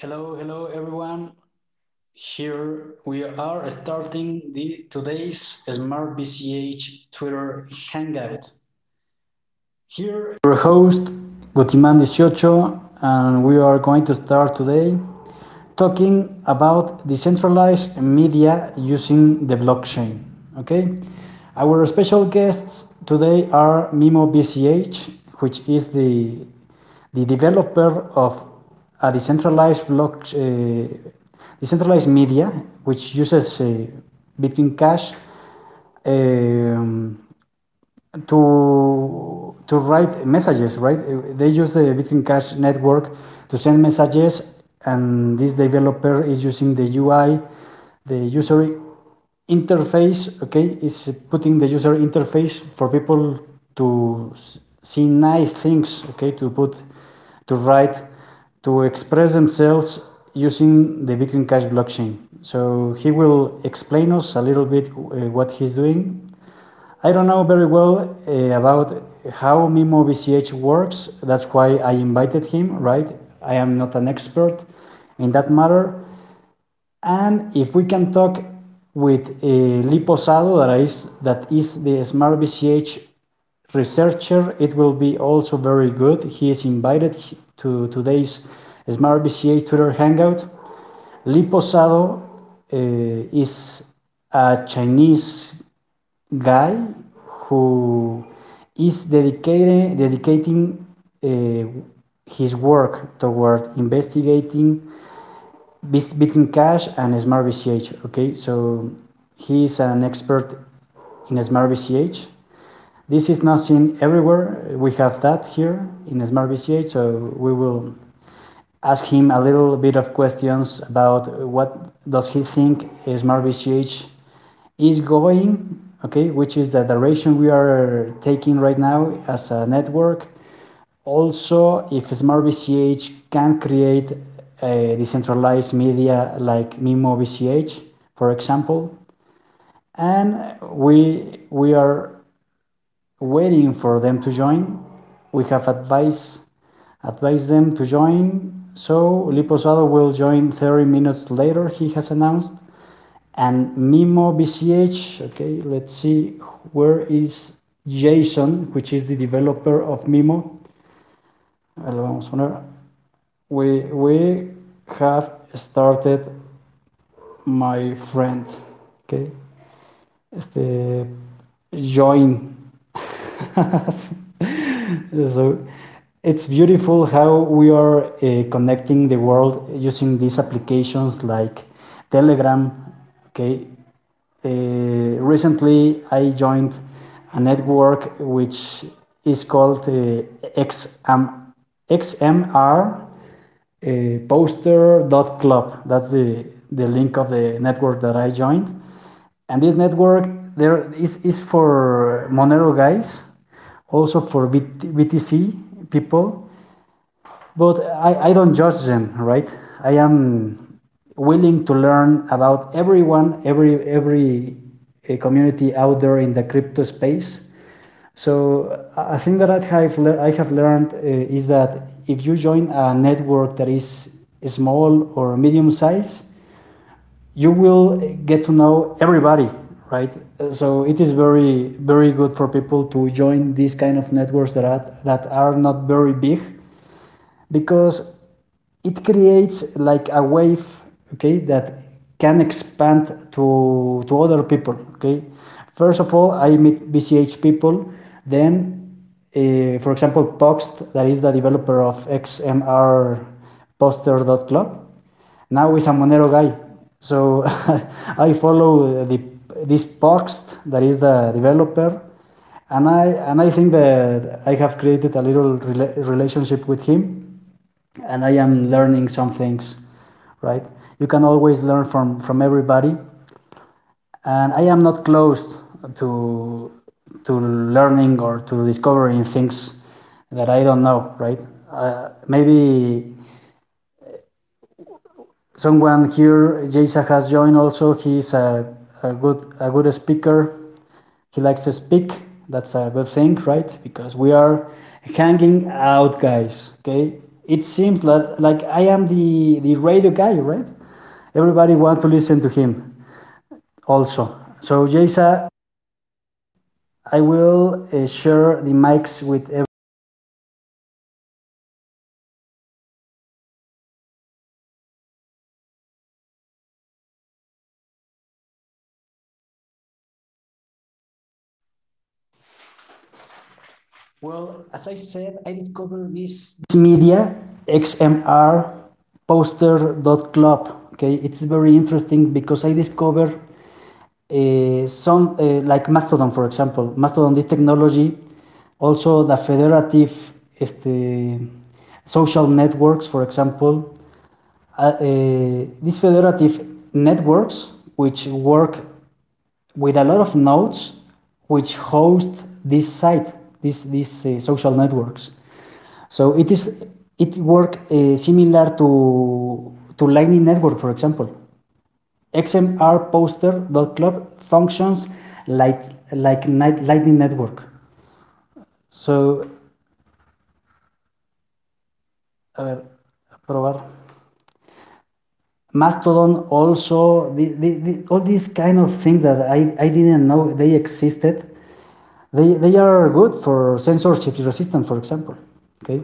Hello, hello everyone. Here we are starting the today's Smart BCH Twitter Hangout. Here, your host Gutiman 18, and we are going to start today talking about decentralized media using the blockchain. Okay, our special guests today are Mimo BCH, which is the the developer of a decentralized block, uh, decentralized media, which uses uh, Bitcoin Cash um, to to write messages. Right? They use the Bitcoin Cash network to send messages, and this developer is using the UI, the user interface. Okay, is putting the user interface for people to see nice things. Okay, to put to write to express themselves using the Bitcoin Cash blockchain. So he will explain us a little bit uh, what he's doing. I don't know very well uh, about how Mimo BCH works. That's why I invited him, right? I am not an expert in that matter. And if we can talk with uh, Lee Posado, that is, that is the Smart BCH researcher, it will be also very good. He is invited to today's Smart BCH Twitter Hangout. Lee Posado uh, is a Chinese guy who is dedicating uh, his work toward investigating Bitcoin Cash and Smart BCH. Okay, so he is an expert in Smart BCH. This is not seen everywhere. We have that here in Smart BCH, so we will ask him a little bit of questions about what does he think Smart BCH is going, okay, which is the direction we are taking right now as a network. Also, if Smart BCH can create a decentralized media like Mimo BCH, for example, and we we are waiting for them to join. We have advised advised them to join so Lee Posado will join 30 minutes later, he has announced. And Mimo BCH, okay, let's see, where is Jason, which is the developer of Mimo. Uh, we, we have started my friend, okay, este, join. so it's beautiful how we are uh, connecting the world using these applications like Telegram. Okay, uh, recently I joined a network which is called uh, XM, XMR uh, poster.club. That's the, the link of the network that I joined. And this network there is, is for Monero guys, also for BTC people, but I, I don't judge them, right? I am willing to learn about everyone, every every community out there in the crypto space. So a thing that I have I have learned uh, is that if you join a network that is small or medium size, you will get to know everybody, right? So it is very very good for people to join these kind of networks that are, that are not very big, because it creates like a wave, okay, that can expand to to other people, okay. First of all, I meet BCH people, then, uh, for example, Poxt, that is the developer of XMR poster.club, now is a Monero guy. So I follow the this Poxt that is the developer, and I and I think that I have created a little rela relationship with him, and I am learning some things, right? You can always learn from from everybody, and I am not closed to to learning or to discovering things that I don't know, right? Uh, maybe someone here, Jasa has joined also. He's a a good a good speaker. He likes to speak. That's a good thing, right? Because we are hanging out, guys. Okay, it seems like, like I am the, the radio guy, right? Everybody wants to listen to him also. So Jaysa, I will uh, share the mics with everyone. Well, as I said, I discovered this, media, XMR poster.club. Okay, it's very interesting because I discovered uh, some, uh, like Mastodon, for example. Mastodon, this technology, also the federative este, social networks, for example. Uh, these federative networks, which work with a lot of nodes, which host this site these these uh, social networks. So it is it work uh, similar to to Lightning Network, for example. XMR poster.club functions like like Lightning Network. So a ver, probar. Mastodon also, the, the, the, all these kind of things that I, I didn't know they existed they, they are good for censorship resistant, for example. Okay.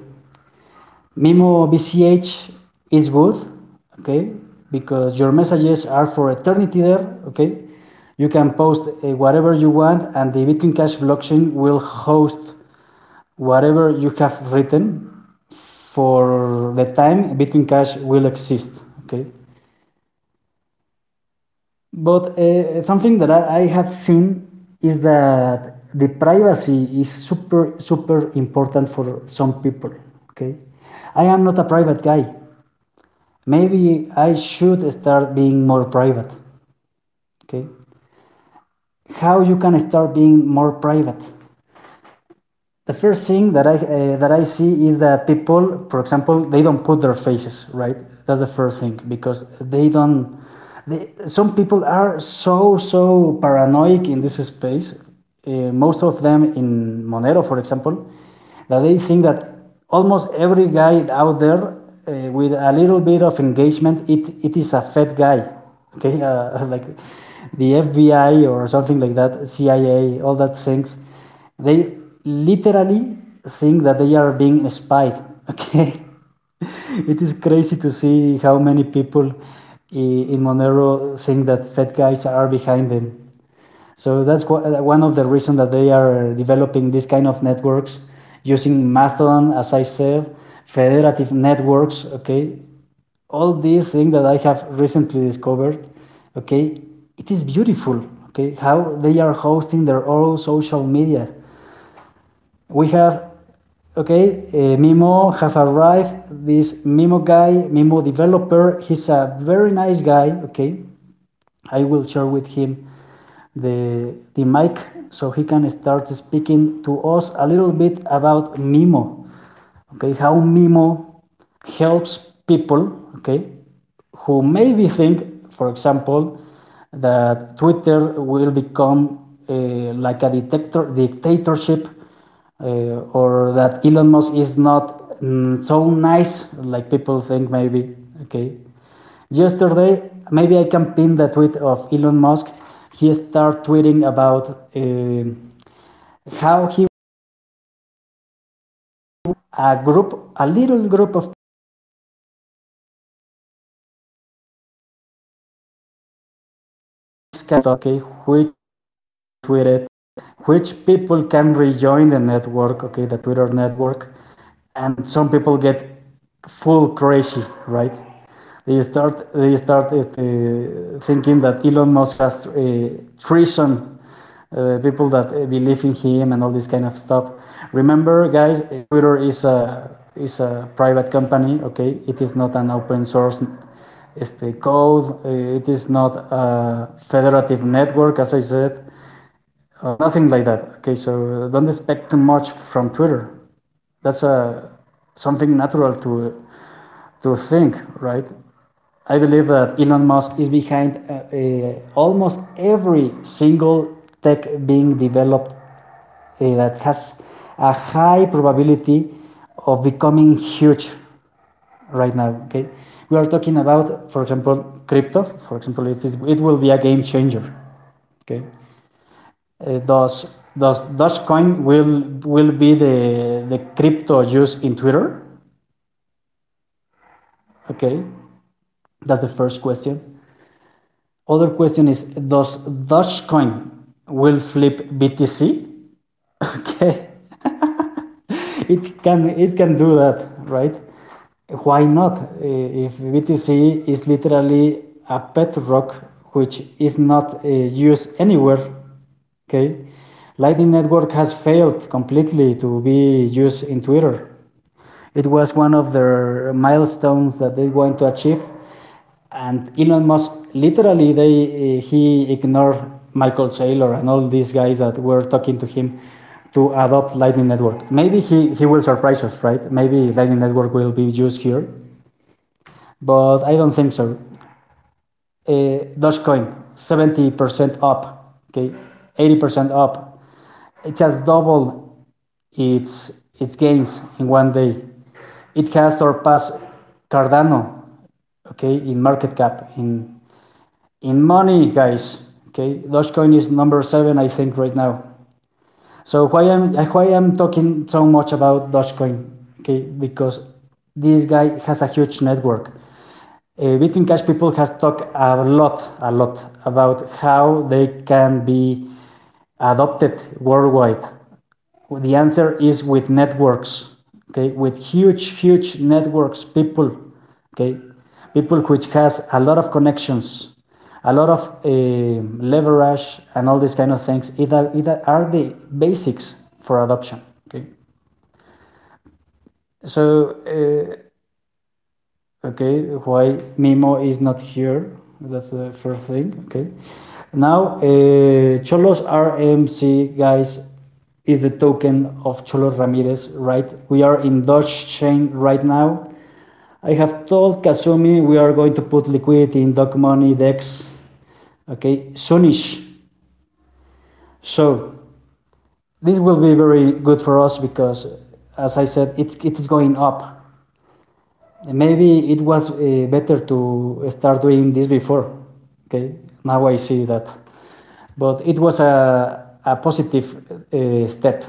Mimo BCH is good, okay, because your messages are for eternity there, okay. You can post uh, whatever you want, and the Bitcoin Cash blockchain will host whatever you have written for the time Bitcoin Cash will exist, okay. But uh, something that I, I have seen is that the privacy is super super important for some people okay? I am not a private guy. Maybe i should start being more private okay? How you can start being more private? The first thing that i uh, that i see is that people for example they don't put their faces right? That's the first thing because they don't they, some people are so so paranoid in this space most of them in Monero, for example, that they think that almost every guy out there uh, with a little bit of engagement, it, it is a fed guy, okay, uh, like the FBI or something like that, CIA, all that things. They literally think that they are being spied, okay. it is crazy to see how many people in Monero think that fed guys are behind them. So that's one of the reasons that they are developing this kind of networks using Mastodon, as I said, federative networks, okay? All these things that I have recently discovered, okay? It is beautiful, okay? How they are hosting their own social media. We have, okay, uh, Mimo have arrived, this Mimo guy, Mimo developer, he's a very nice guy, okay? I will share with him the, the mic so he can start speaking to us a little bit about Mimo, okay, how Mimo helps people, okay, who maybe think, for example, that Twitter will become uh, like a detector, dictatorship uh, or that Elon Musk is not mm, so nice like people think maybe, okay. Yesterday, maybe I can pin the tweet of Elon Musk he started tweeting about uh, how he a group, a little group of okay, which tweeted, which people can rejoin the network, okay, the Twitter network, and some people get full crazy, right? They start they start uh, thinking that Elon Musk has uh, treason uh, people that believe in him and all this kind of stuff. Remember, guys, Twitter is a is a private company. Okay, it is not an open source este, code. it is not a federative network, as I said. Uh, nothing like that. Okay, so don't expect too much from Twitter. That's a something natural to to think, right? I believe that Elon Musk is behind uh, uh, almost every single tech being developed uh, that has a high probability of becoming huge. right now. Okay, we are talking about, for example, crypto. For example, it, is, it will be a game changer. Okay, uh, does does Dogecoin will will be the the crypto used in Twitter? Okay, that's the first question. Other question is, does Dogecoin will flip BTC? Okay, it can it can do that, right? Why not? If BTC is literally a pet rock which is not uh, used anywhere, okay? Lightning Network has failed completely to be used in Twitter. It was one of their milestones that they want to achieve, and Elon Musk literally they uh, he ignored Michael Saylor and all these guys that were talking to him to adopt Lightning Network. Maybe he, he will surprise us, right? Maybe Lightning Network will be used here, but I don't think so. Uh, Dogecoin, 70% up, okay, 80% up. It has doubled its, its gains in one day. It has surpassed Cardano, okay, in market cap, in, in money, guys, okay. Dogecoin is number seven, I think, right now. So why I'm why I'm talking so much about Dogecoin? Okay, because this guy has a huge network. Uh, Bitcoin Cash people has talked a lot, a lot about how they can be adopted worldwide. The answer is with networks. Okay, with huge, huge networks, people. Okay, people which has a lot of connections a lot of uh, leverage and all these kind of things either either are the basics for adoption okay? So uh, okay why mimo is not here? That's the first thing okay? Now uh, xolos rmz guys is the token of xolos ramirez right? We are in doge chain right now I have told Kasumi we are going to put liquidity in Doc Money DEX okay soonish so this will be very good for us because as i said it's it is going up. Maybe it was uh, better to start doing this before okay? Now i see that. But it was a, a positive uh, step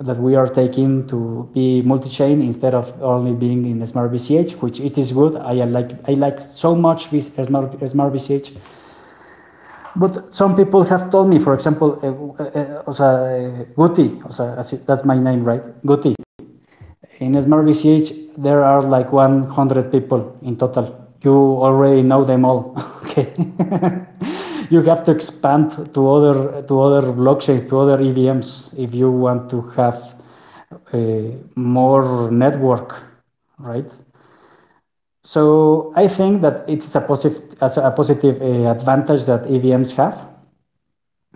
that we are taking to be multi-chain instead of only being in smart bch which it is good i like i like so much this smart, smart bch but some people have told me, for example, uh, uh, Guti, o that's my name, right? Guti. In Smart BCH, there are like 100 people in total. You already know them all, okay? you have to expand to other to other blockchains, to other EVMs, if you want to have a more network, right? So I think that it's a positive, a positive uh, advantage that EVMs have.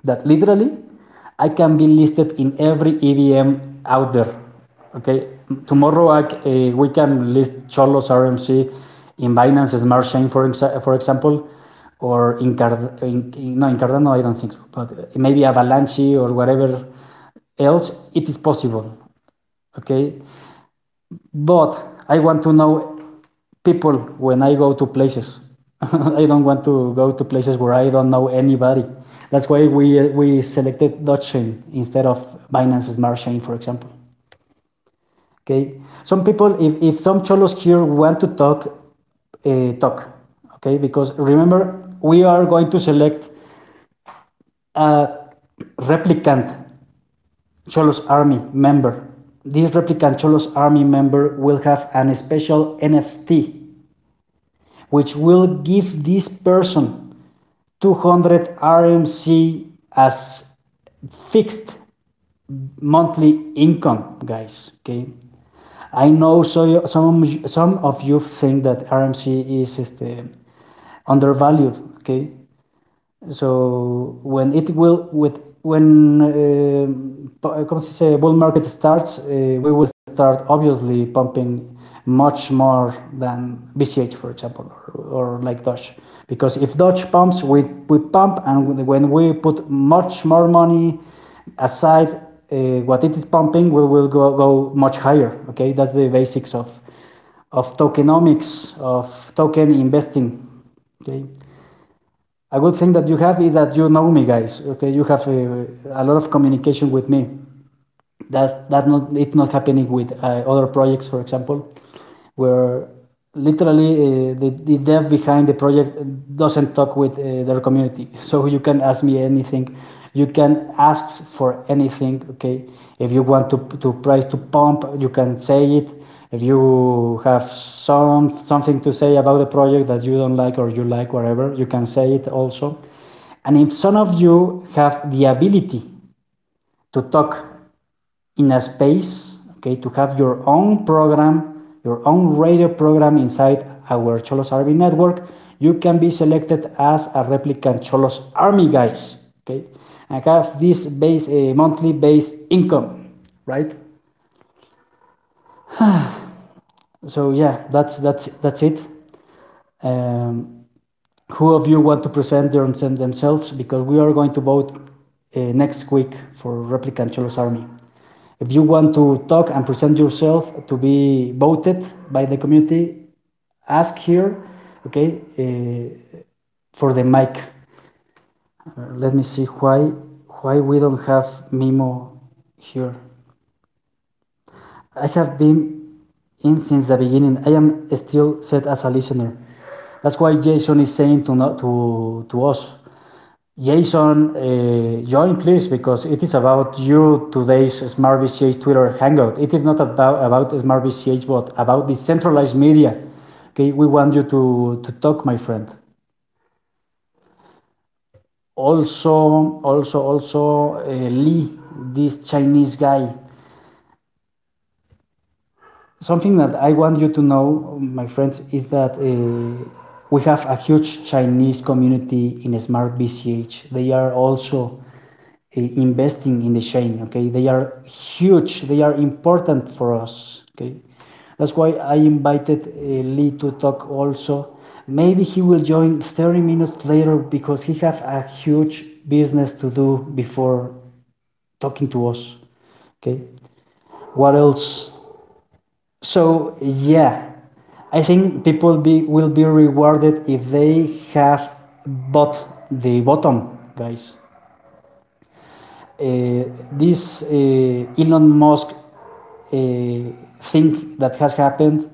That literally, I can be listed in every EVM out there. Okay, tomorrow I, uh, we can list Xolos RMZ in Binance Smart Chain, for for example, or in, Card in, in, no in Cardano. I don't think so, but maybe Avalanche or whatever else. It is possible. Okay, but I want to know people when I go to places. I don't want to go to places where I don't know anybody. That's why we we selected Chain instead of Binance Smart Chain, for example. Okay, some people, if, if some xolos here want to talk, uh, talk. Okay, because remember we are going to select a replicant xolos army member this replicant Xolos army member will have an special NFT which will give this person 200 RMZ as fixed monthly income, guys. Okay. I know so some some of you think that RMZ is este, undervalued. Okay. So when it will with when uh, se dice, bull market starts, uh, we will start obviously pumping much more than BCH, for example, or, or like Doge. Because if Doge pumps, we, we pump, and when we put much more money aside, uh, what it is pumping, we will go, go much higher. Okay, that's the basics of of tokenomics, of token investing. Okay. A good thing that you have is that you know me, guys. Okay, you have a, a lot of communication with me. That's that not it not happening with uh, other projects, for example, where literally uh, the, the dev behind the project doesn't talk with uh, their community. So you can ask me anything. You can ask for anything. Okay, if you want to to price to pump, you can say it if you have some something to say about the project that you don't like or you like whatever you can say it also. And if some of you have the ability to talk in a space okay to have your own program your own radio program inside our xolos army network you can be selected as a replicant xolos army guys okay? And have this base a monthly base income right ah. So yeah, that's that's that's it. Um, who of you want to present their, themselves? Because we are going to vote uh, next week for Replicant Xolos Army. If you want to talk and present yourself to be voted by the community, ask here, okay, uh, for the mic. Uh, let me see why why we don't have Mimo here. I have been in since the beginning. I am still set as a listener. That's why Jason is saying to not, to to us, Jason, uh, join please because it is about you today's Smart Twitter Hangout. It is not about about Smart but about decentralized media. Okay, we want you to to talk, my friend. Also, also, also, uh, Lee, this Chinese guy something that I want you to know, my friends, is that uh, we have a huge Chinese community in Smart BCH. They are also uh, investing in the chain. Okay, they are huge. They are important for us. Okay, that's why I invited uh, Lee to talk also. Maybe he will join 30 minutes later because he has a huge business to do before talking to us. Okay, what else? So yeah, I think people be, will be rewarded if they have bought the bottom, guys. Uh, this uh, Elon Musk uh, thing that has happened,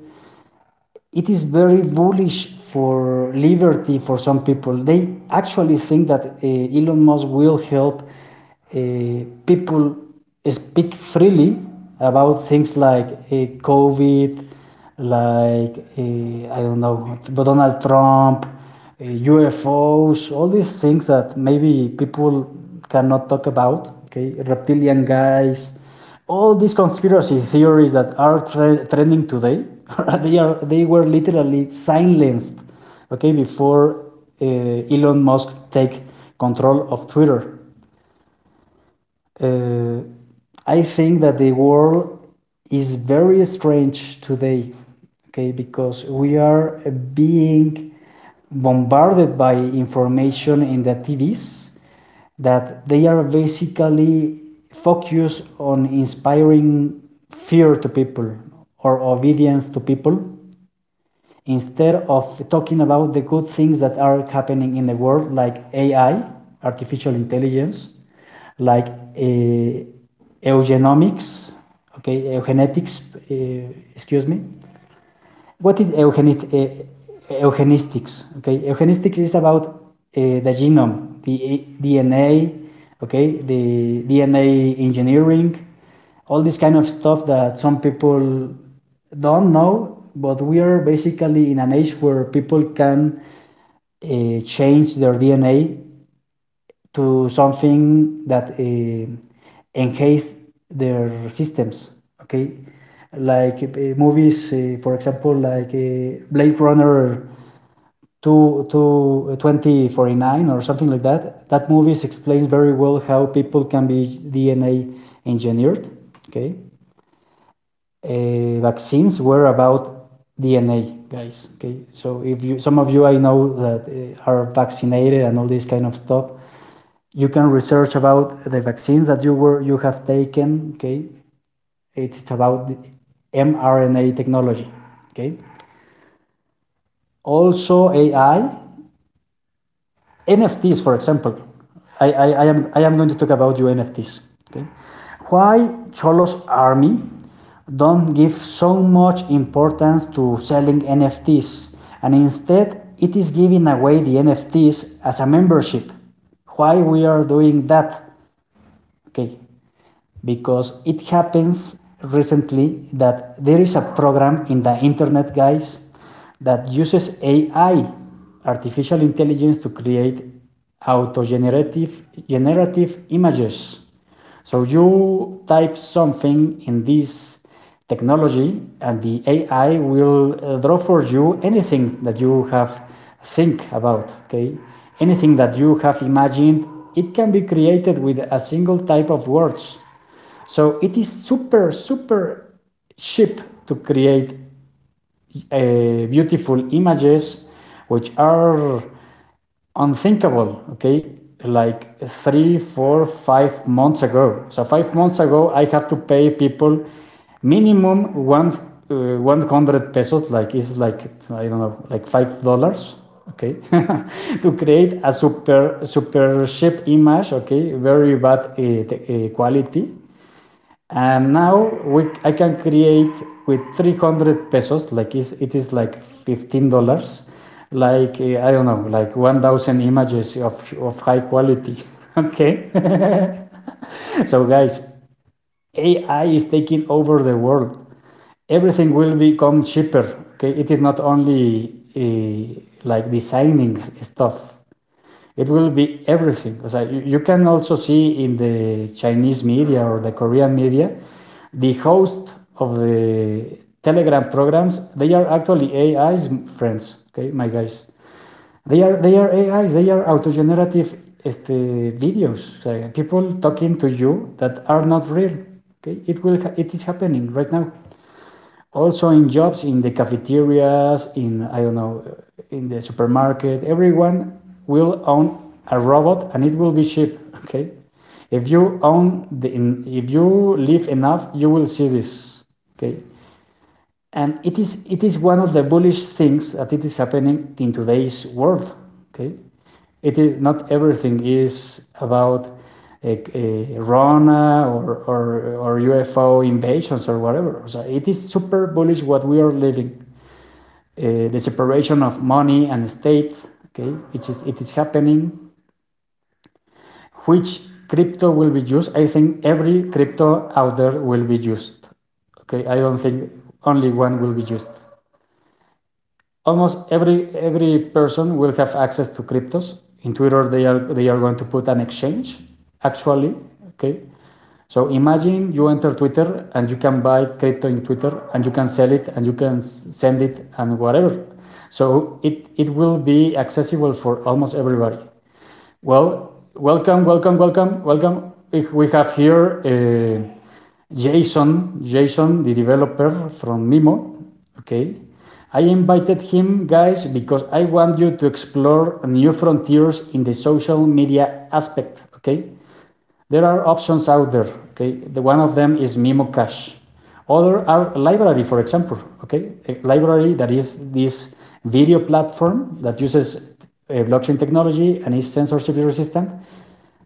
it is very bullish for liberty for some people. They actually think that uh, Elon Musk will help uh, people speak freely about things like uh, COVID, like uh, I don't know, Donald Trump, uh, UFOs, all these things that maybe people cannot talk about. Okay, reptilian guys, all these conspiracy theories that are tre trending today, they are they were literally silenced. Okay, before Elon Musk take control of Twitter. I think that the world is very strange today, okay, because we are being bombarded by information in the TVs that they are basically focused on inspiring fear to people or obedience to people instead of talking about the good things that are happening in the world like AI, artificial intelligence, like a uh, eugenomics, okay, eugenetics, uh, excuse me. What is eugenit, uh, eugenistics? Okay, eugenistics is about uh, the genome, the DNA, okay, the DNA engineering, all this kind of stuff that some people don't know, but we are basically in an age where people can uh, change their DNA to something that uh, enhance their systems. Okay, like uh, movies, uh, for example, like uh, Blade Runner. Two, two, 2049 or something like that. That movie explains very well how people can be DNA engineered. Okay, uh, vaccines were about DNA, guys. Okay, so if you, some of you I know that are vaccinated and all this kind of stuff, you can research about the vaccines that you were you have taken. Okay, it's about mRNA technology. Okay. Also AI, NFTs, for example. I, I, I, am, I am going to talk about you NFTs. Okay. Why Xolos Army don't give so much importance to selling NFTs and instead it is giving away the NFTs as a membership. Why we are doing that? Okay, because it happens recently that there is a program in the internet, guys, that uses AI, artificial intelligence, to create auto-generative generative images. So you type something in this technology and the AI will uh, draw for you anything that you have think about, okay? Anything that you have imagined, it can be created with a single type of words. So it is super, super cheap to create uh, beautiful images which are unthinkable, okay? Like three, four, five months ago. So five months ago, I have to pay people minimum one uh, 100 pesos, like it's like I don't know, like five dollars, okay, to create a super super cheap image, okay, very bad uh, quality, and now we I can create with 300 pesos, like is it is like 15 dollars, like uh, I don't know, like 1,000 images of of high quality, okay. so guys AI is taking over the world. Everything will become cheaper. Okay, it is not only uh, like designing stuff. It will be everything. So you, can also see in the Chinese media or the Korean media, the host of the Telegram programs, they are actually AIs, friends. Okay, my guys, they are they are AIs. They are auto-generative este, videos. People talking to you that are not real. Okay, it will it is happening right now. Also in jobs in the cafeterias, in I don't know, in the supermarket, everyone will own a robot and it will be cheap. Okay, if you own the if you live enough, you will see this. Okay, and it is it is one of the bullish things that it is happening in today's world. Okay, it is not everything is about a, a Rona or, or, or UFO invasions or whatever. So it is super bullish what we are living. Uh, the separation of money and state, okay, which is it is happening. Which crypto will be used? I think every crypto out there will be used. Okay, I don't think only one will be used. Almost every every person will have access to cryptos. In Twitter, they are they are going to put an exchange actually okay so imagine you enter twitter and you can buy crypto in twitter and you can sell it and you can send it and whatever. So it it will be accessible for almost everybody. Well welcome welcome welcome welcome. We have here uh, jason jason the developer from mimo. Okay. I invited him, guys, because I want you to explore new frontiers in the social media aspect, okay? There are options out there. Okay, the one of them is Mimo Cash. Other are library, for example. Okay, a LBRY that is this video platform that uses blockchain technology and is censorship resistant.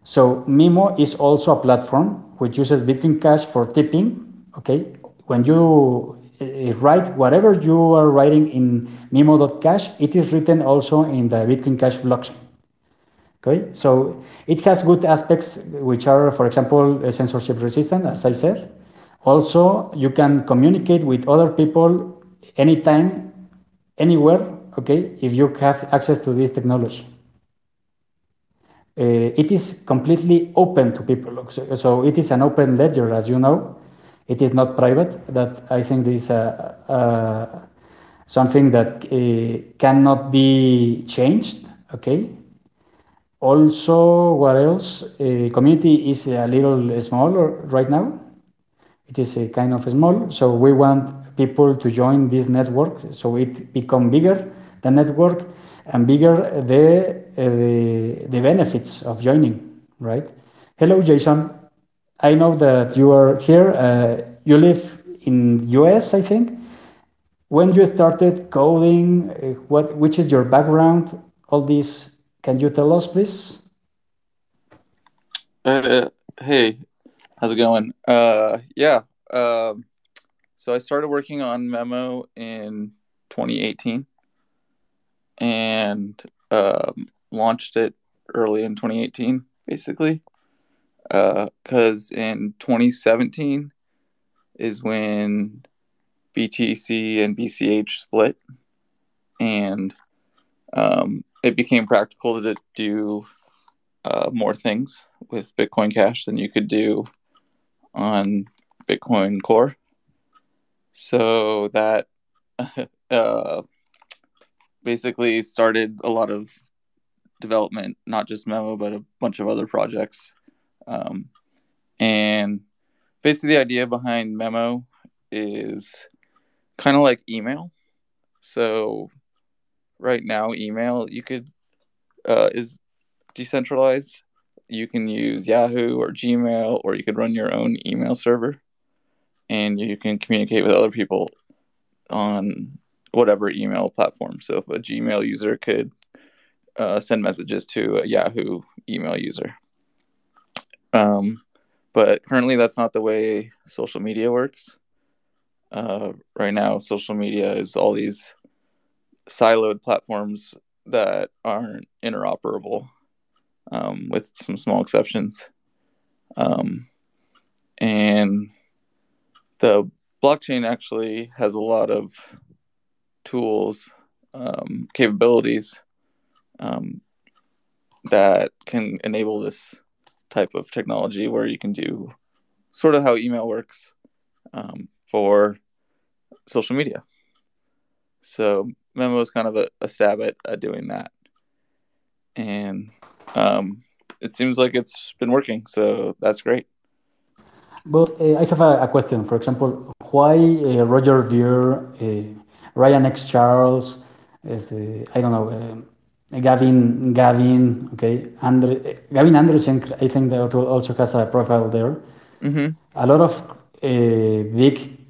So Mimo is also a platform which uses Bitcoin Cash for tipping. Okay, when you uh, write whatever you are writing in Mimo.cash, it is written also in the Bitcoin Cash blockchain. Okay, so it has good aspects, which are, for example, censorship resistant, as I said. Also, you can communicate with other people anytime, anywhere, okay, if you have access to this technology. Uh, it is completely open to people. So, so, it is an open ledger, as you know. It is not private. That I think is a, a something that uh, cannot be changed. Okay, also, what else? Uh, community is a little smaller right now. It is a kind of small, so we want people to join this network, so it become bigger the network and bigger the uh, the, the benefits of joining. Right? Hello, Jason. I know that you are here. Uh, you live in US, I think. when you started coding, uh, what which is your background? All these, can you tell us, please? Uh, hey, how's it going? Uh, yeah. Um, so I started working on Memo in 2018 and um, launched it early in 2018, basically. Because uh, in 2017 is when BTC and BCH split, and um, it became practical to do uh, more things with Bitcoin Cash than you could do on Bitcoin Core. So that uh, basically started a lot of development, not just Memo, but a bunch of other projects. Um, and basically, the idea behind Memo is kind of like email. So, right now, email you could uh, is decentralized. You can use Yahoo or Gmail, or you could run your own email server, and you can communicate with other people on whatever email platform. So, if a Gmail user could uh, send messages to a Yahoo email user. Um, but currently, that's not the way social media works. Uh, right now, social media is all these siloed platforms that aren't interoperable, um, with some small exceptions. Um, and the blockchain actually has a lot of tools, um, capabilities um, that can enable this type of technology where you can do sort of how email works um, for social media. So Memo is kind of a, a stab at, at, doing that, and um, it seems like it's been working. So that's great. But uh, I have a, a, question. For example, why uh, Roger Ver, uh, Ryan X Charles, is the, I don't know, Gavin, Gavin, okay, Andre, Gavin Andresen, I think that also has a profile there. Mm-hmm. A lot of uh, big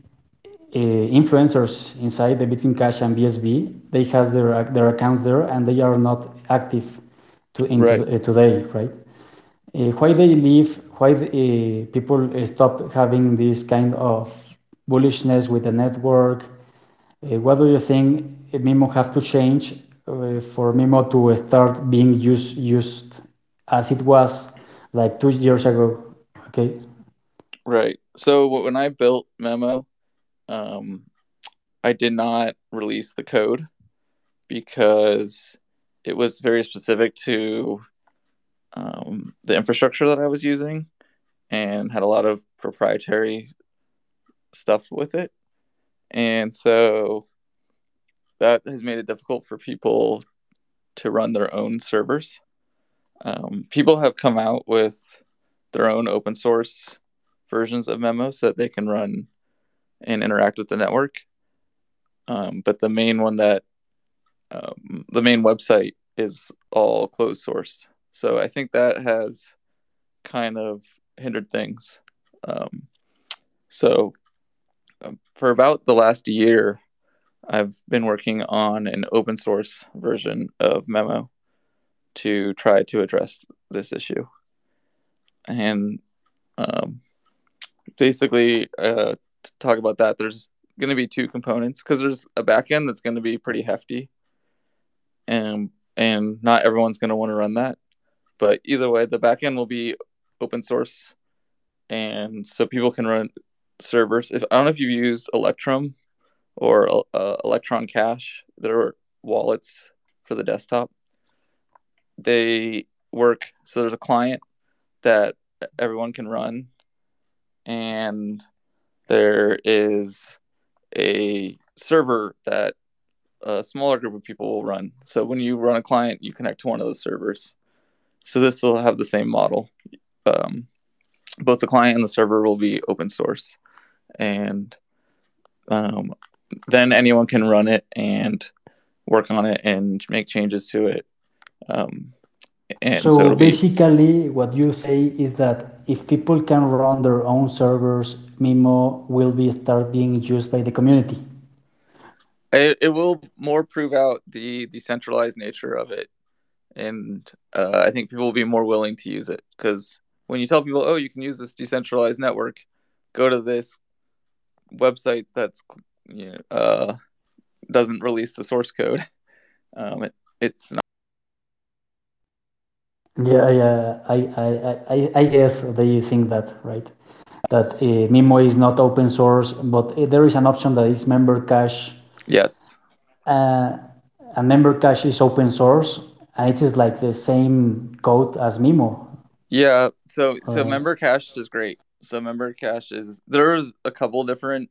Uh, influencers inside the Bitcoin Cash and BSV, they have their their accounts there and they are not active to in right. to, uh, today, right? Uh, why they leave? Why the, uh, people uh, stop having this kind of bullishness with the network? what do you think Memo have to change for Memo to start being used used as it was like two years ago? Okay. Right. So when I built Memo, um, I did not release the code because it was very specific to um, the infrastructure that I was using and had a lot of proprietary stuff with it. And so that has made it difficult for people to run their own servers. Um, people have come out with their own open source versions of Memo so that they can run and interact with the network. Um, but the main one that um, the main website is all closed source. So I think that has kind of hindered things. Um, so um, for about the last year, I've been working on an open source version of Memo to try to address this issue. And um, basically, uh, to talk about that, there's going to be two components because there's a backend that's going to be pretty hefty, and and not everyone's going to want to run that. But either way, the backend will be open source, and so people can run servers. If I don't know if you've used Electrum or uh, Electron Cash, they're wallets for the desktop. They work so there's a client that everyone can run, and there is a server that a smaller group of people will run. So when you run a client, you connect to one of those servers. So this will have the same model. Um, both the client and the server will be open source, and um, then anyone can run it and work on it and make changes to it. Um, and so, so basically, be... what you say is that if people can run their own servers, Memo will be start being used by the community. it, it will more prove out the decentralized nature of it. And uh, i think people will be more willing to use it. Because when you tell people oh you can use this decentralized network go to this website that's you know, uh, doesn't release the source code. Um, it, it's not yeah yeah I, I i i guess they think that right that uh, Mimo is not open source, but uh, there is an option that is Member.cash. Yes. Uh, and Member.cash is open source, and it is like the same code as Mimo. Yeah. So so Member.cash is great. So Member.cash is there's a couple different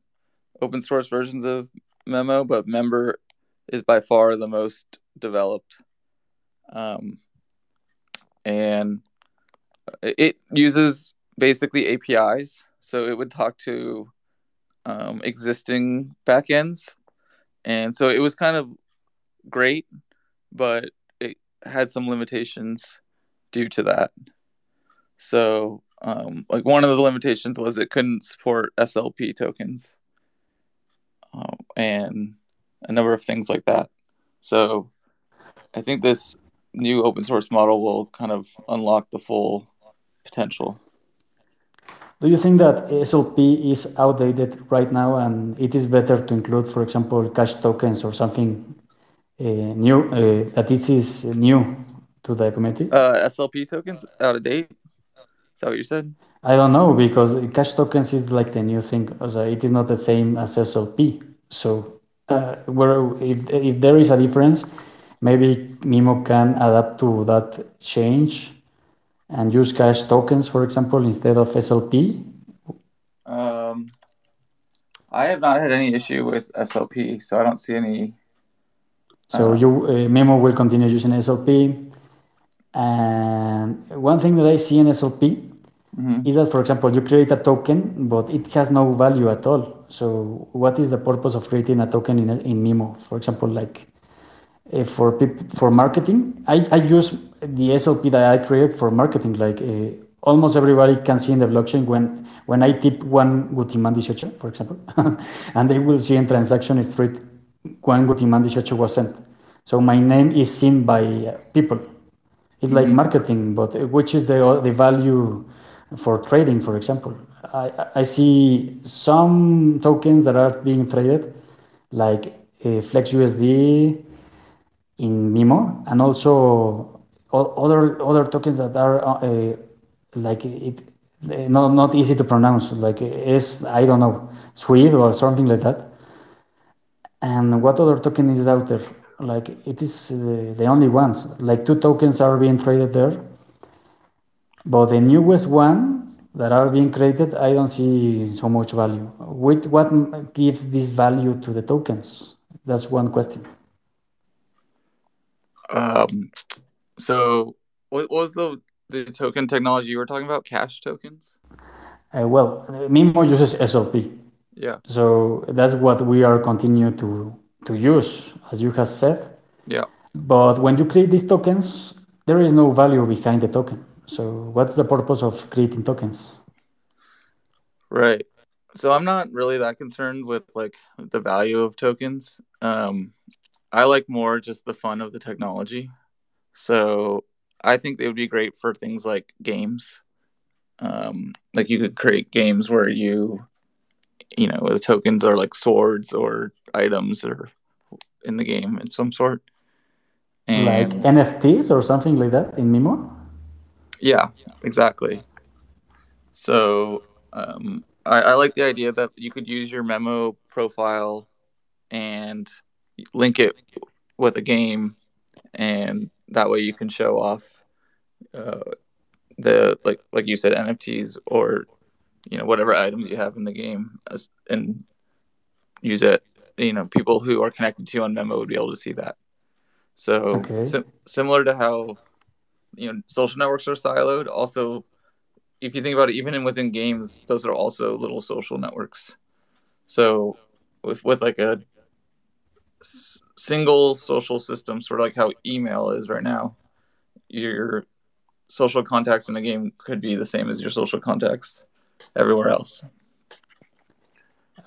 open source versions of Memo, but Member is by far the most developed. Um, and it uses basically APIs. So it would talk to um, existing backends. And so it was kind of great, but it had some limitations due to that. So, um, like one of the limitations was it couldn't support SLP tokens uh, and a number of things like that. So, I think this new open source model will kind of unlock the full potential. Do you think that SLP is outdated right now and it is better to include, for example, cash tokens or something uh, new, uh, that this is new to the community? Uh, SLP tokens out of date? Is that what you said? I don't know because cash tokens is like the new thing. So it is not the same as SLP. So uh, where if, if there is a difference, maybe Mimo can adapt to that change and use cash tokens, for example, instead of SLP? Um, I have not had any issue with SLP, so I don't see any. So uh, you uh, Mimo will continue using SLP, and one thing that I see in SLP mm-hmm. is that, for example, you create a token, but it has no value at all. So what is the purpose of creating a token in in Mimo? For example, like uh, for people for marketing, I, I use the SLP that I create for marketing. Like uh, almost everybody can see in the blockchain when when I tip one Gutiman 18, for example, and they will see in transaction street one Gutiman 18 was sent. So my name is seen by uh, people. It's mm-hmm. like marketing, but uh, which is the the value for trading, for example. I, I see some tokens that are being traded, like uh, Flex USD in Mimo, and also other other tokens that are uh, uh like it eh, not not easy to pronounce like eh, is I don't know Swede or something like that. And what other token is out there? Like it is the, the only ones. Like two tokens are being traded there, but the newest one that are being created, I don't see so much value. With what gives this value to the tokens? That's one question. Um, so, what was the the token technology you were talking about? Cash tokens. Uh, well, Mimo uses SLP. Yeah. So that's what we are continue to to use, as you have said. Yeah. But when you create these tokens, there is no value behind the token. So what's the purpose of creating tokens? Right. So I'm not really that concerned with like the value of tokens. Um, I like more just the fun of the technology. So I think they would be great for things like games. Um, like you could create games where you, you know, the tokens are like swords or items or in the game in some sort. And, like NFTs or something like that in Mimo. Yeah, exactly. So um, I, I like the idea that you could use your memo profile and link it with a game and that way you can show off uh, the like like you said nfts or you know whatever items you have in the game as, and use it. You know people who are connected to you on memo would be able to see that. So okay. sim- similar to how you know social networks are siloed also if you think about it even in within games those are also little social networks. So with with like a single social system, sort of like how email is right now. Your social contacts in a game could be the same as your social contacts everywhere else.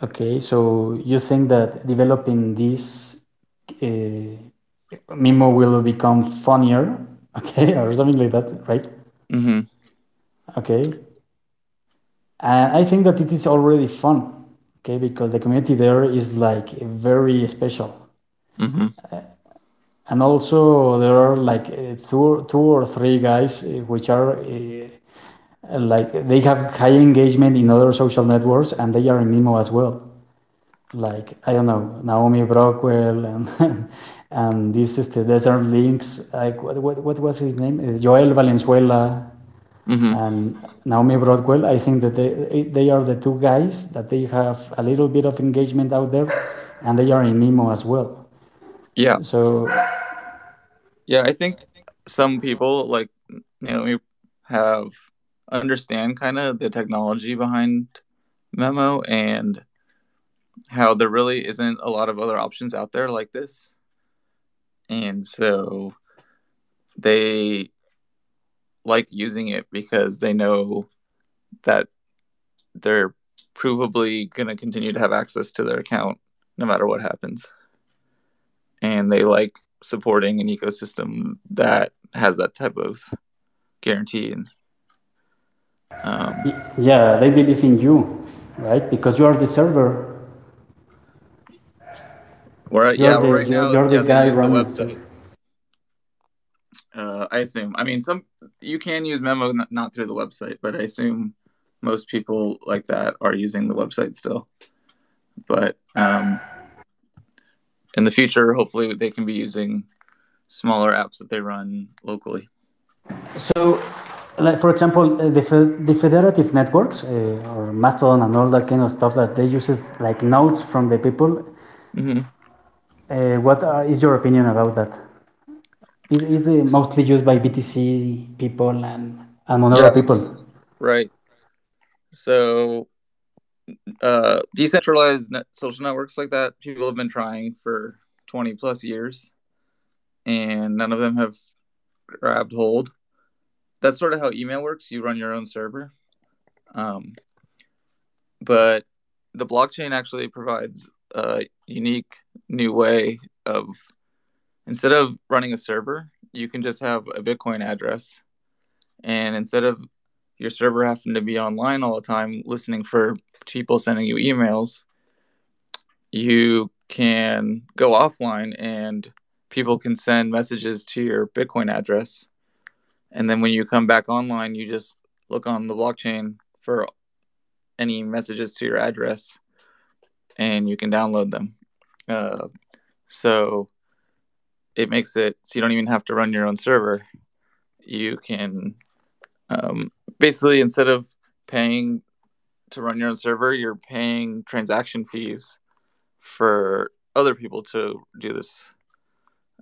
Okay, so you think that developing this uh, Mimo will become funnier, okay, or something like that, right? Mm-hmm. Okay. And I think that it is already fun, okay, because the community there is like very special. Mm-hmm. And also there are like uh, two, two or three guys uh, which are uh, like they have high engagement in other social networks and they are in Mimo as well. Like I don't know Naomi Brockwell and and this is the Desert Lynx. Like what what, what was his name? Uh, Joel Valenzuela Mm-hmm. and Naomi Brockwell. I think that they they are the two guys that they have a little bit of engagement out there, and they are in Mimo as well. Yeah. So Yeah, I think some people like Naomi have understand kind of the technology behind Memo and how there really isn't a lot of other options out there like this. And so they like using it because they know that they're provably going to continue to have access to their account no matter what happens. And they like supporting an ecosystem that has that type of guarantee and um, yeah, they believe in you, right? Because you are the server. we're You're yeah the right you're, now you're the yeah they guy running the website uh, i assume i mean some you can use memo not, not through the website but i assume most people like that are using the website still but um, in the future hopefully they can be using smaller apps that they run locally So, like for example, uh, the fe- the federative networks uh, or Mastodon and all that kind of stuff that they uses like notes from the people. mm-hmm. Uh, what are, is your opinion about that? Is, is it mostly used by BTC people and, and Monero Yeah. people? right so uh, decentralized net- social networks like that people have been trying for 20 plus years and none of them have grabbed hold. That's sort of how email works. You run your own server. Um, but the blockchain actually provides a unique new way of instead of running a server you can just have a bitcoin address. And instead of your server having to be online all the time listening for people sending you emails you can go offline and people can send messages to your bitcoin address. And then when you come back online you just look on the blockchain for any messages to your address and you can download them. Uh, so it makes it so you don't even have to run your own server. You can um, basically instead of paying to run your own server you're paying transaction fees for other people to do this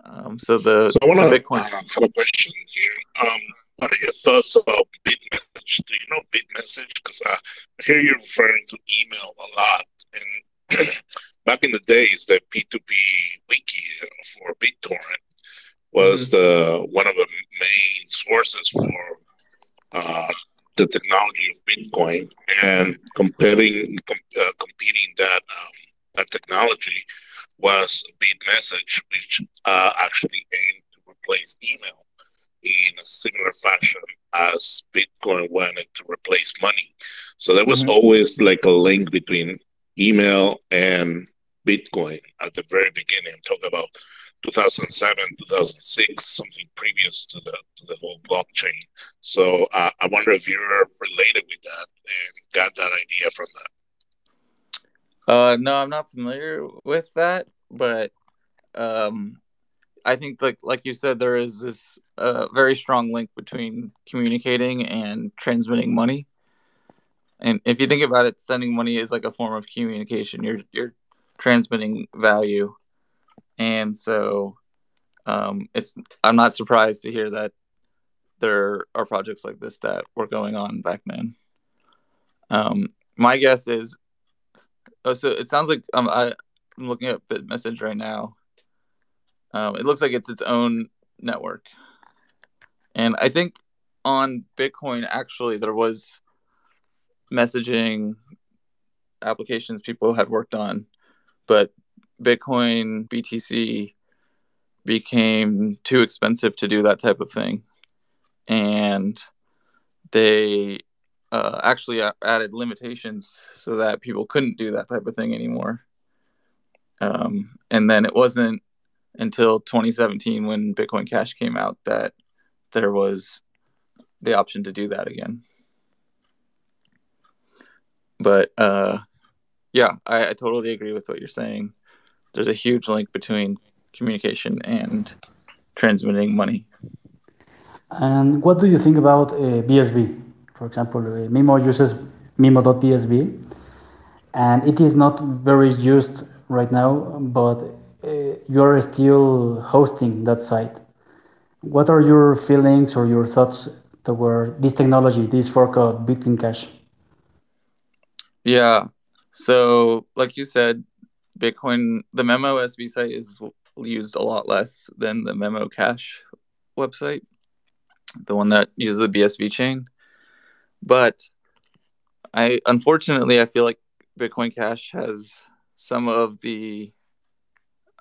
um, so the, So I want the to bitcoin have a question here. Um, what are your thoughts about BitMessage? Do you know BitMessage? Because I hear you referring to email a lot. And back in the days, the P2P wiki for BitTorrent was the one of the main sources for uh, the technology of Bitcoin and comparing com- uh, competing that um, that technology was BitMessage, which uh, actually aimed to replace email in a similar fashion as Bitcoin wanted to replace money. So there was Mhm. always like a link between email and Bitcoin at the very beginning. I'm talking about 2007, 2006, something previous to the to the whole blockchain. So uh, I wonder if you're related with that and got that idea from that. Uh, no, I'm not familiar with that, but um, I think like like you said, there is this uh, very strong link between communicating and transmitting money. And if you think about it, sending money is like a form of communication. You're you're transmitting value, and so um, it's. I'm not surprised to hear that there are projects like this that were going on back then. Um, my guess is Oh, so it sounds like um, I, I'm looking at BitMessage right now. Um, it looks like it's its own network, and I think on Bitcoin actually there was messaging applications people had worked on, but Bitcoin BTC became too expensive to do that type of thing. And they uh, actually added limitations so that people couldn't do that type of thing anymore. Um, and then it wasn't until 2017 when Bitcoin Cash came out that there was the option to do that again. But uh, yeah, I, I totally agree with what you're saying. There's a huge link between communication and transmitting money. And what do you think about uh, BSV? For example, uh, Mimo uses Mimo.bsv, and it is not very used right now, but uh, you're still hosting that site. What are your feelings or your thoughts toward this technology, this fork of Bitcoin Cash? Yeah. So, like you said, Bitcoin, the Memo SV site is used a lot less than the Memo Cash website, the one that uses the BSV chain. But I unfortunately I feel like Bitcoin Cash has some of the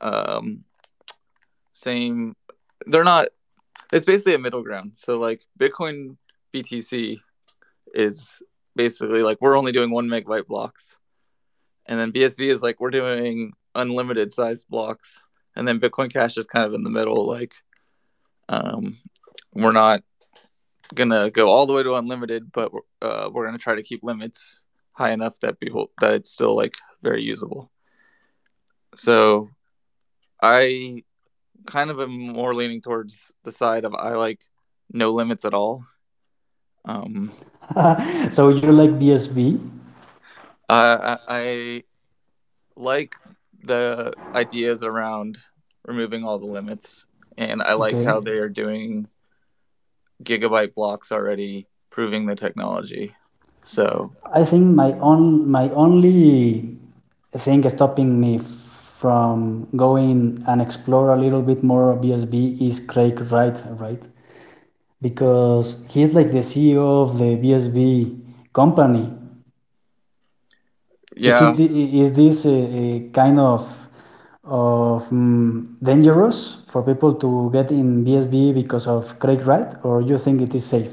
um, same. They're not. It's basically a middle ground. So like Bitcoin BTC is basically like we're only doing one megabyte blocks, and then BSV is like we're doing unlimited sized blocks, and then Bitcoin Cash is kind of in the middle. Like, um, we're not gonna go all the way to unlimited, but uh, we're gonna try to keep limits high enough that people that it's still like very usable. So, I kind of am more leaning towards the side of I like no limits at all. Um, so you're like BSV? Uh, I like the ideas around removing all the limits, and I like okay. how they are doing gigabyte blocks already, proving the technology. So I think my on my only thing stopping me from going and explore a little bit more BSV is Craig Wright, right? Because he's like the CEO of the BSV company. Yeah. Is, it, is this a, a kind of of um, dangerous for people to get in BSV because of Craig Wright, or you think it is safe?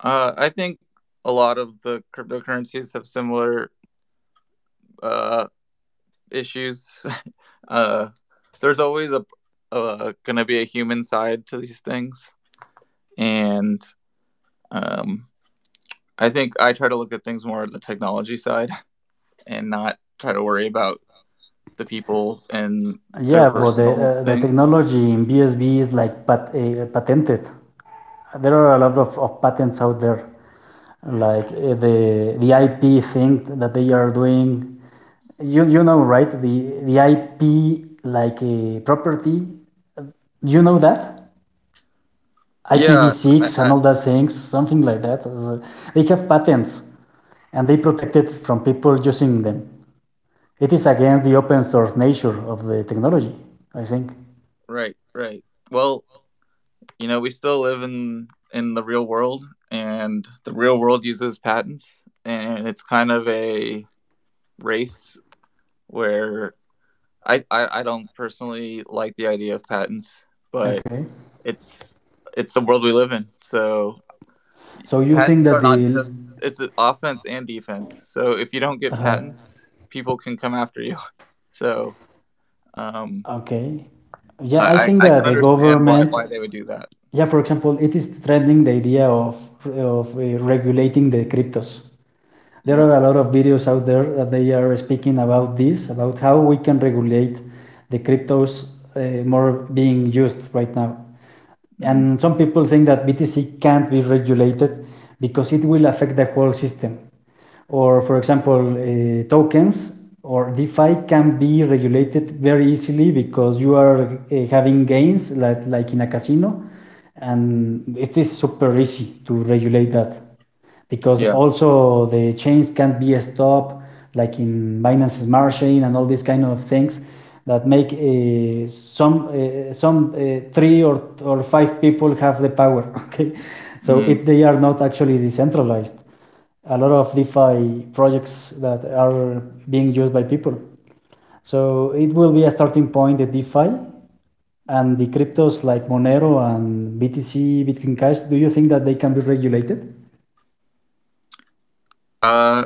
Uh, I think a lot of the cryptocurrencies have similar uh, issues. uh, there's always a, a going to be a human side to these things, and um, I think I try to look at things more at the technology side, and not try to worry about the people and yeah well the, uh, the technology in bsv is like pat- uh, patented. There are a lot of, of patents out there like uh, the the ip thing that they are doing. You you know right? The the ip like a property. You know that IPv6 yeah, and all that things, something like that. They have patents and they protect it from people using them it is against the open source nature of the technology, I think. Right, right. Well, you know, we still live in in the real world, and the real world uses patents, and it's kind of a race where I I, I don't personally like the idea of patents, but okay. it's it's the world we live in. So so you think that the... just, it's an offense and defense. So if you don't get uh-huh. patents, people can come after you. So, um, okay, yeah, I, I think that I the government why, why, they would do that. Yeah, for example, it is trending the idea of of uh, regulating the cryptos. There are a lot of videos out there that they are speaking about this, about how we can regulate the cryptos uh, more being used right now. Mm-hmm. And some people think that BTC can't be regulated because it will affect the whole system or for example, uh, tokens or DeFi can be regulated very easily because you are uh, having gains like, like in a casino and it is super easy to regulate that because yeah. also the chains can't be stopped like in Binance Smart Chain and all these kind of things that make uh, some uh, some uh, three or, or five people have the power okay so mm. it, they are not actually decentralized a lot of DeFi projects that are being used by people. So it will be a starting point, the DeFi, and the cryptos like Monero and BTC, Bitcoin Cash. Do you think that they can be regulated? Uh,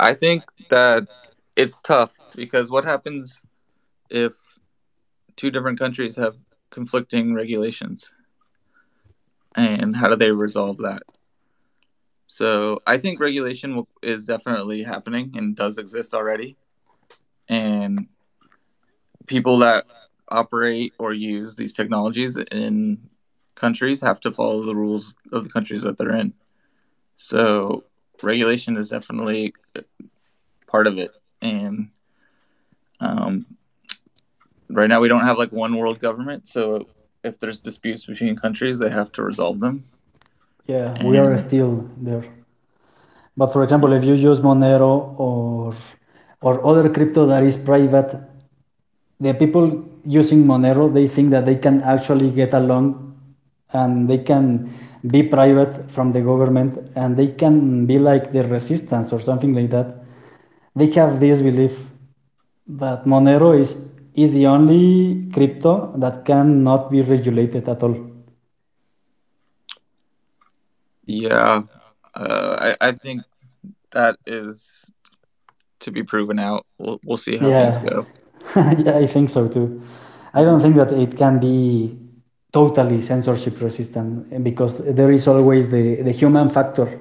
I think that it's tough because what happens if two different countries have conflicting regulations? And how do they resolve that? So I think regulation is definitely happening and does exist already. And people that operate or use these technologies in countries have to follow the rules of the countries that they're in. So regulation is definitely part of it. And um, right now, we don't have like one world government. So if there's disputes between countries, they have to resolve them. Yeah, and... we are still there. But for example, if you use Monero or or other crypto that is private, the people using Monero they think that they can actually get along and they can be private from the government and they can be like the resistance or something like that. They have this belief that Monero is is the only crypto that cannot be regulated at all. Yeah, uh, I, I think that is to be proven out. We'll, we'll see how yeah. things go. yeah, I think so too. I don't think that it can be totally censorship resistant because there is always the, the human factor.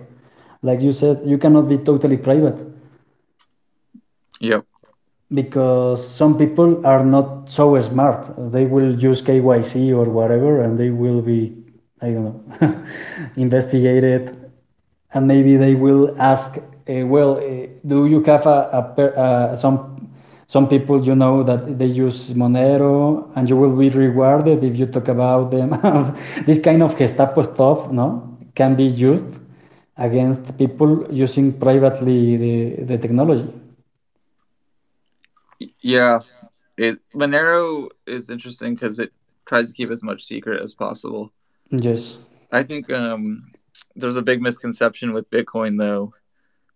Like you said, you cannot be totally private. Yep. Because some people are not so smart. They will use KYC or whatever and they will be, I don't know, investigated. And maybe they will ask, uh, well, uh, do you have a, a, uh, some some people you know that they use Monero and you will be rewarded if you talk about them. this kind of Gestapo stuff, no, can be used against people using privately the, the technology. Yeah, it Monero is interesting because it tries to keep as much secret as possible. Yes, I think um, there's a big misconception with Bitcoin though.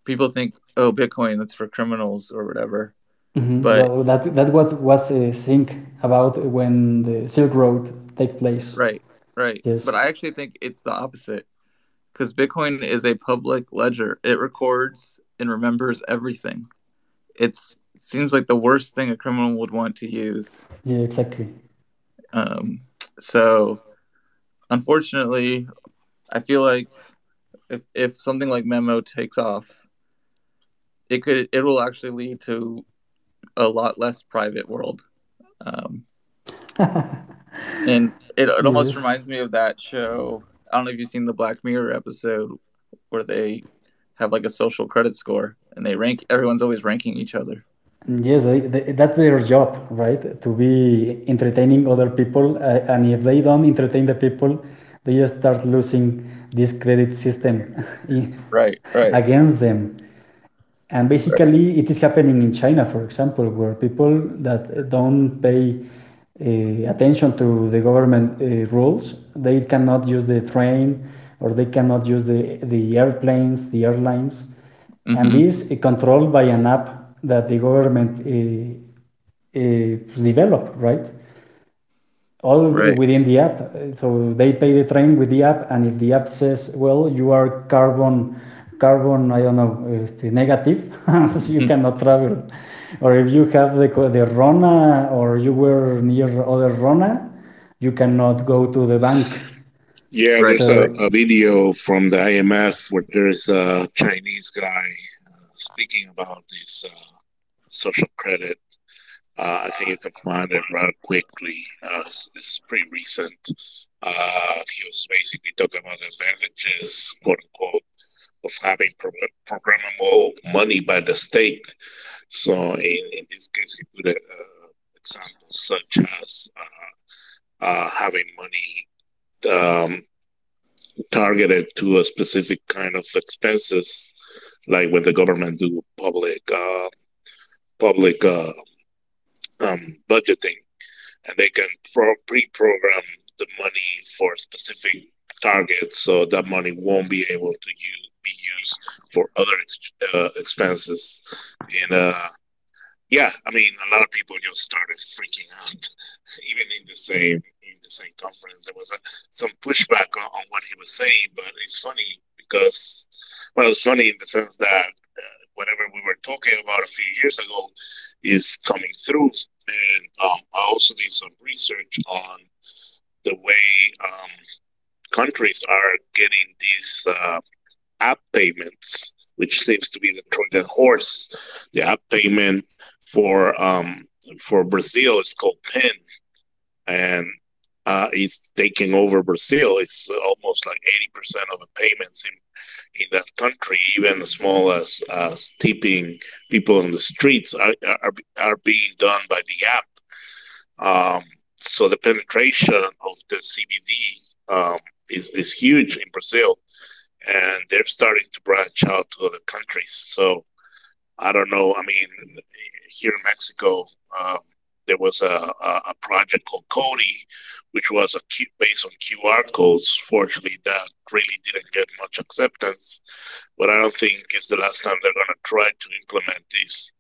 People think, oh, Bitcoin that's for criminals or whatever. Mm-hmm. But well, that that was was a thing about when the Silk Road take place. Right, right. Yes. But I actually think it's the opposite because Bitcoin is a public ledger. It records and remembers everything. It's it seems like the worst thing a criminal would want to use. Yeah, exactly. Um, so unfortunately, I feel like if if something like Memo takes off, it could it will actually lead to a lot less private world. Um, and it, it almost yes. reminds me of that show. I don't know if you've seen the Black Mirror episode where they have like a social credit score and they rank. Everyone's always ranking each other. Yes, they, they, that's their job, right? To be entertaining other people, uh, and if they don't entertain the people, they just start losing this credit system right, right. against them. And basically, it is happening in China, for example, where people that don't pay uh, attention to the government uh, rules, they cannot use the train or they cannot use the, the airplanes, the airlines. Mm-hmm. And this is controlled by an app that the government uh, developed, right? All right. within the app. So they pay the train with the app, and if the app says, well, you are carbon carbon, I don't know, este, negative, so you mm. cannot travel. Or if you have the, the Rona or you were near other Rona, you cannot go to the bank. Yeah, right. there's so, a, a, video from the IMF where there's a Chinese guy speaking about this uh, social credit. Uh, I think you can find it rather quickly. Uh, it's, pretty recent. Uh, he was basically talking about the advantages, quote unquote, of having programmable money by the state. So in, in this case, he put an uh, example such as uh, uh, having money um, targeted to a specific kind of expenses, like when the government do public uh, public uh, um, budgeting, and they can pro- pre-program the money for specific targets, so that money won't be able to use be used for other uh, expenses. And uh, yeah, I mean, a lot of people just started freaking out, even in the same in the same conference. There was a, some pushback on, on what he was saying, but it's funny because well, it's funny in the sense that uh, whatever we were talking about a few years ago is coming through. And um, I also did some research on the way um, countries are getting these uh, app payments, which seems to be the Trojan horse. The app payment for um, for Brazil is called Pix, and uh, it's taking over Brazil. It's almost like eighty percent of the payments in in that country, even as small as as tipping people on the streets, are are, are being done by the app. Um, so the penetration of the CBD um, is, is huge in Brazil, and they're starting to branch out to other countries. So I don't know. I mean, here in Mexico, um, there was a, a, project called CoDi, which was a Q, based on QR codes. Fortunately, that really didn't get much acceptance, but I don't think it's the last time they're going to try to implement this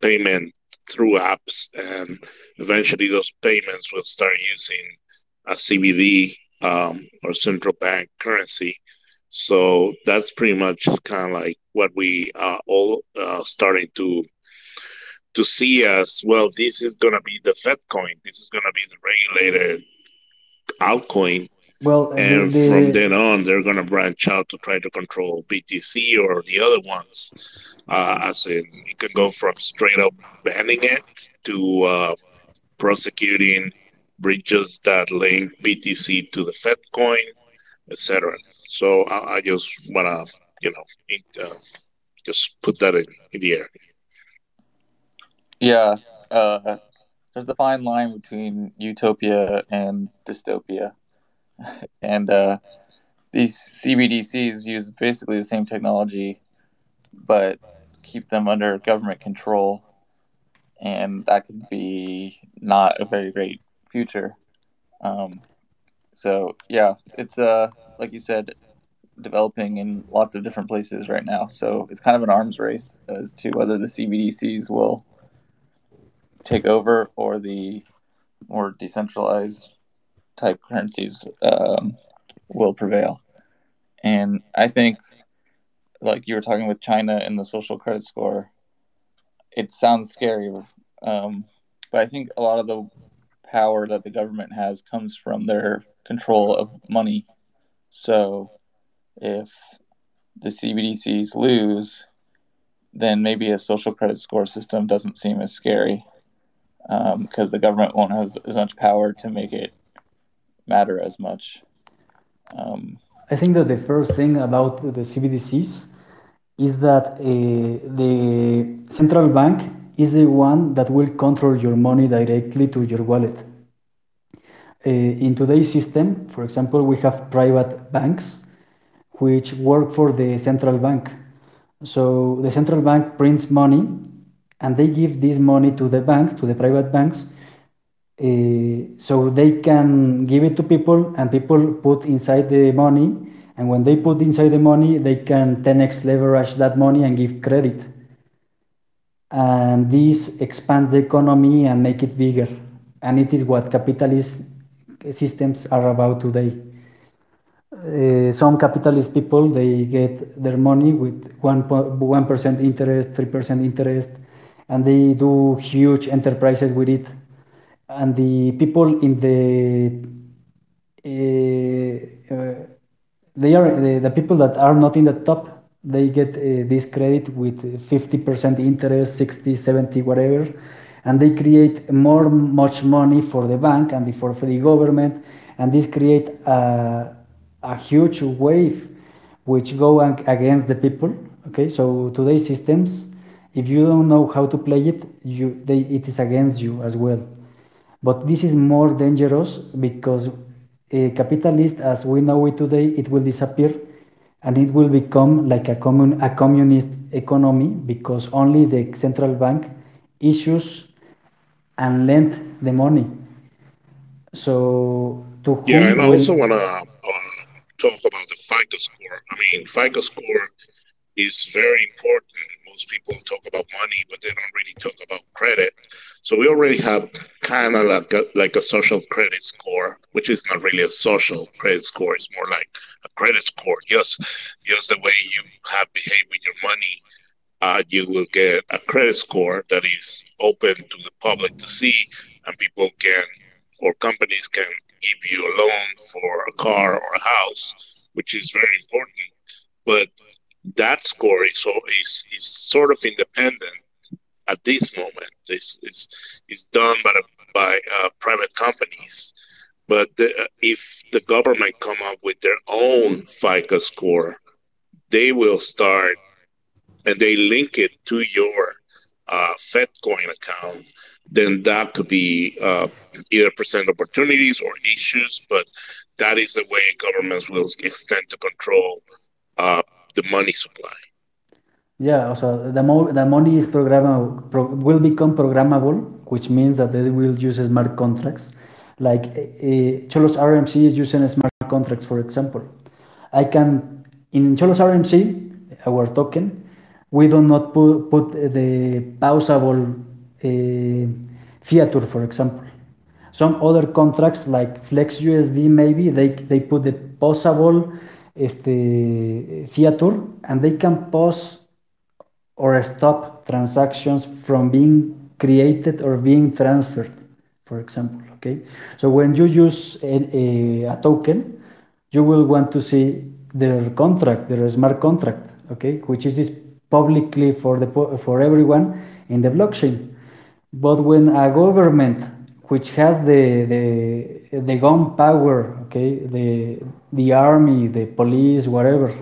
payment through apps, and eventually those payments will start using a CBD um, or central bank currency. So that's pretty much kind of like what we are all uh, starting to to see us, well. This is going to be the Fed coin. This is going to be the regulated altcoin. Well, and the, from then on, they're going to branch out to try to control BTC or the other ones. Uh, as in, you can go from straight up banning it to uh, prosecuting breaches that link BTC to the Fed coin, etc. So I, I, just want to, you know, uh, just put that in, in the air. Yeah, uh, there's a fine line between utopia and dystopia, and uh, these CBDCs use basically the same technology, but keep them under government control, and that could be not a very great future. Um, so yeah, it's uh like you said, developing in lots of different places right now. So it's kind of an arms race as to whether the CBDCs will take over or the more decentralized type currencies um, will prevail. And I think, like you were talking with China and the social credit score, it sounds scary, um, but I think a lot of the power that the government has comes from their control of money. So if the CBDCs lose, then maybe a social credit score system doesn't seem as scary because um, the government won't have as much power to make it matter as much. Um, I think that the first thing about the CBDCs is that uh, the central bank is the one that will control your money directly to your wallet. Uh, in today's system, for example, we have private banks which work for the central bank. So the central bank prints money and they give this money to the banks, to the private banks, uh, so they can give it to people and people put inside the money. And when they put inside the money, they can 10x leverage that money and give credit and this expands the economy and make it bigger and it is what capitalist systems are about today uh, some capitalist people they get their money with 1 1% interest 3% interest and they do huge enterprises with it. And the people in the uh, they are the, the people that are not in the top they get uh, this credit with 50% interest 60 70 whatever. And they create more much money for the bank and for, for the government. And this create a, a huge wave which go against the people okay? So today's systems if you don't know how to play it you they, it is against you as well but this is more dangerous because a uh, capitalist as we know it today it will disappear and it will become like a, commun- a communist economy because only the central bank issues and lend the money. So to yeah, and I also want to uh, talk about the FICO score. I mean, FICO score is very important. People talk about money, but they don't really talk about credit. So we already have kind of like a, like a social credit score, which is not really a social credit score. It's more like a credit score. Just, just the way you have behaved with your money, uh, you will get a credit score that is open to the public to see, and people can or companies can give you a loan for a car or a house, which is very important. But that score is, is, is sort of independent at this moment. It's, it's, it's done by, by uh, private companies. But the, if the government come up with their own FICO score, they will start and they link it to your uh, FedCoin account, then that could be uh, either present opportunities or issues. But that is the way governments will extend to control uh, the money supply. Yeah, so the, mo- the money is programmable, pro- will become programmable, which means that they will use smart contracts. Like uh, Xolos RMZ is using smart contracts, for example. I can, in Xolos RMZ, our token, we do not put, put the pausable uh, for example. Some other contracts like FlexUSD, maybe, they, they put the pausable este, fiatur and they can pause or stop transactions from being created or being transferred, for example. Okay, so when you use a, a, a token, you will want to see their contract, their smart contract, okay, which is publicly for the for everyone in the blockchain. But when a government which has the the the gun power, okay, the the army, the police, whatever,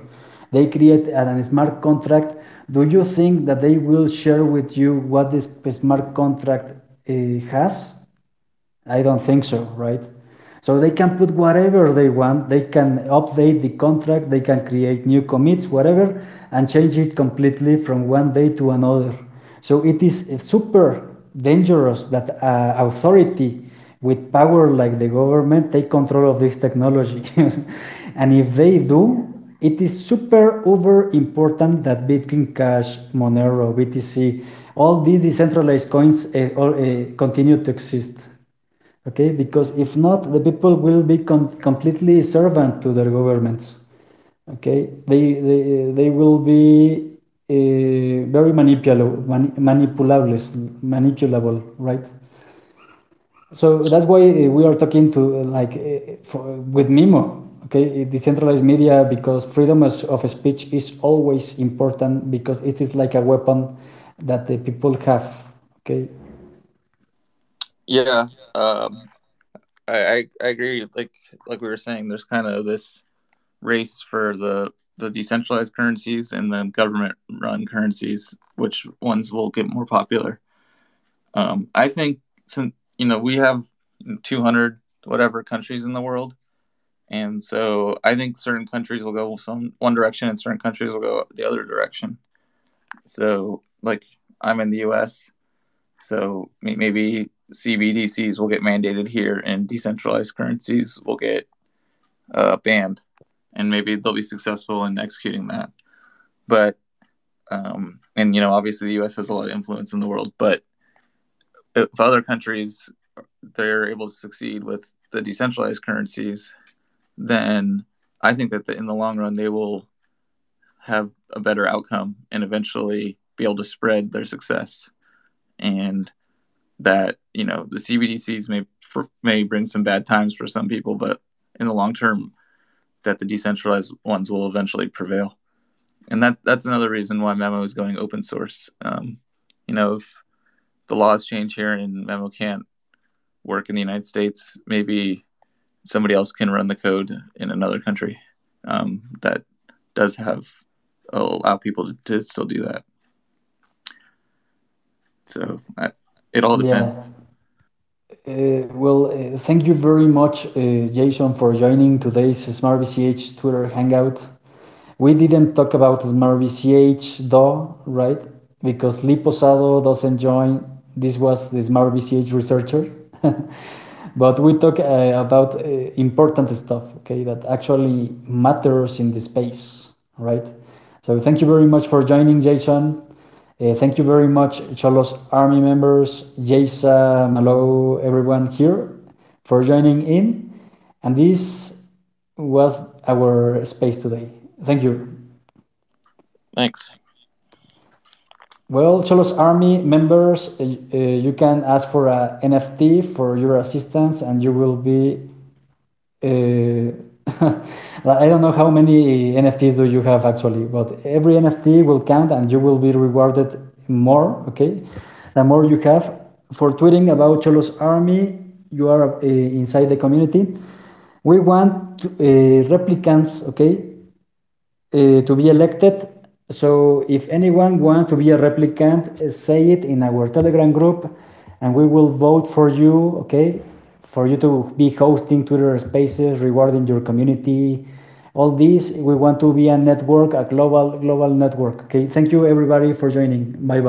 they create a smart contract. Do you think that they will share with you what this smart contract uh, has? I don't think so, right? So they can put whatever they want. They can update the contract. They can create new commits, whatever, and change it completely from one day to another. So it is super dangerous that uh, authority with power like the government take control of this technology. and if they do, it is super over important that Bitcoin Cash, Monero, BTC, all these decentralized coins uh, all, uh, continue to exist. Okay, because if not, the people will be completely servant to their governments. Okay, they they, they will be uh, very manipulable, mani manipulable, manipulable, right? So that's why we are talking to like for, with Mimo, okay, decentralized media because freedom of speech is always important because it is like a weapon that the people have, okay. Yeah, um, I, I agree. Like like we were saying, there's kind of this race for the the decentralized currencies and the government run currencies, which ones will get more popular. Um, I think since you know we have 200 whatever countries in the world, and so I think certain countries will go some one direction and certain countries will go the other direction. So like I'm in the U.S., so maybe CBDCs will get mandated here and decentralized currencies will get uh, banned and maybe they'll be successful in executing that. But um, and you know, obviously the U.S. has a lot of influence in the world, but if other countries they're able to succeed with the decentralized currencies, then I think that the, in the long run they will have a better outcome and eventually be able to spread their success. And that you know the CBDCs may may bring some bad times for some people, but in the long term, that the decentralized ones will eventually prevail. And that that's another reason why Memo is going open source. Um, you know, if the laws change here and Memo can't work in the United States, maybe somebody else can run the code in another country um, that does have allow people to, to still do that. So I, it all depends. Yeah. Uh, well, uh, thank you very much, uh, Jason, for joining today's Smart BCH Twitter Hangout. We didn't talk about Smart BCH though, right? Because Lee Posado doesn't join. This was the Smart BCH researcher. but we talk uh, about uh, important stuff, okay, that actually matters in the space, right? So thank you very much for joining, Jason. Uh, thank you very much, Xolos Army members, Jasa, Malo, everyone here for joining in. And this was our space today. Thank you. Thanks. Well, Xolos Army members, uh, uh, you can ask for a NFT for your assistance and you will be uh, I don't know how many NFTs do you have actually, but every NFT will count and you will be rewarded more, okay? The more you have. For tweeting about Xolos Army, you are uh, inside the community. We want uh, replicants, okay, uh, to be elected. So if anyone wants to be a replicant, uh, say it in our Telegram group and we will vote for you, okay? For you to be hosting Twitter spaces, rewarding your community, all this. We want to be a network, a global global network. Okay. Thank you everybody for joining. Bye bye.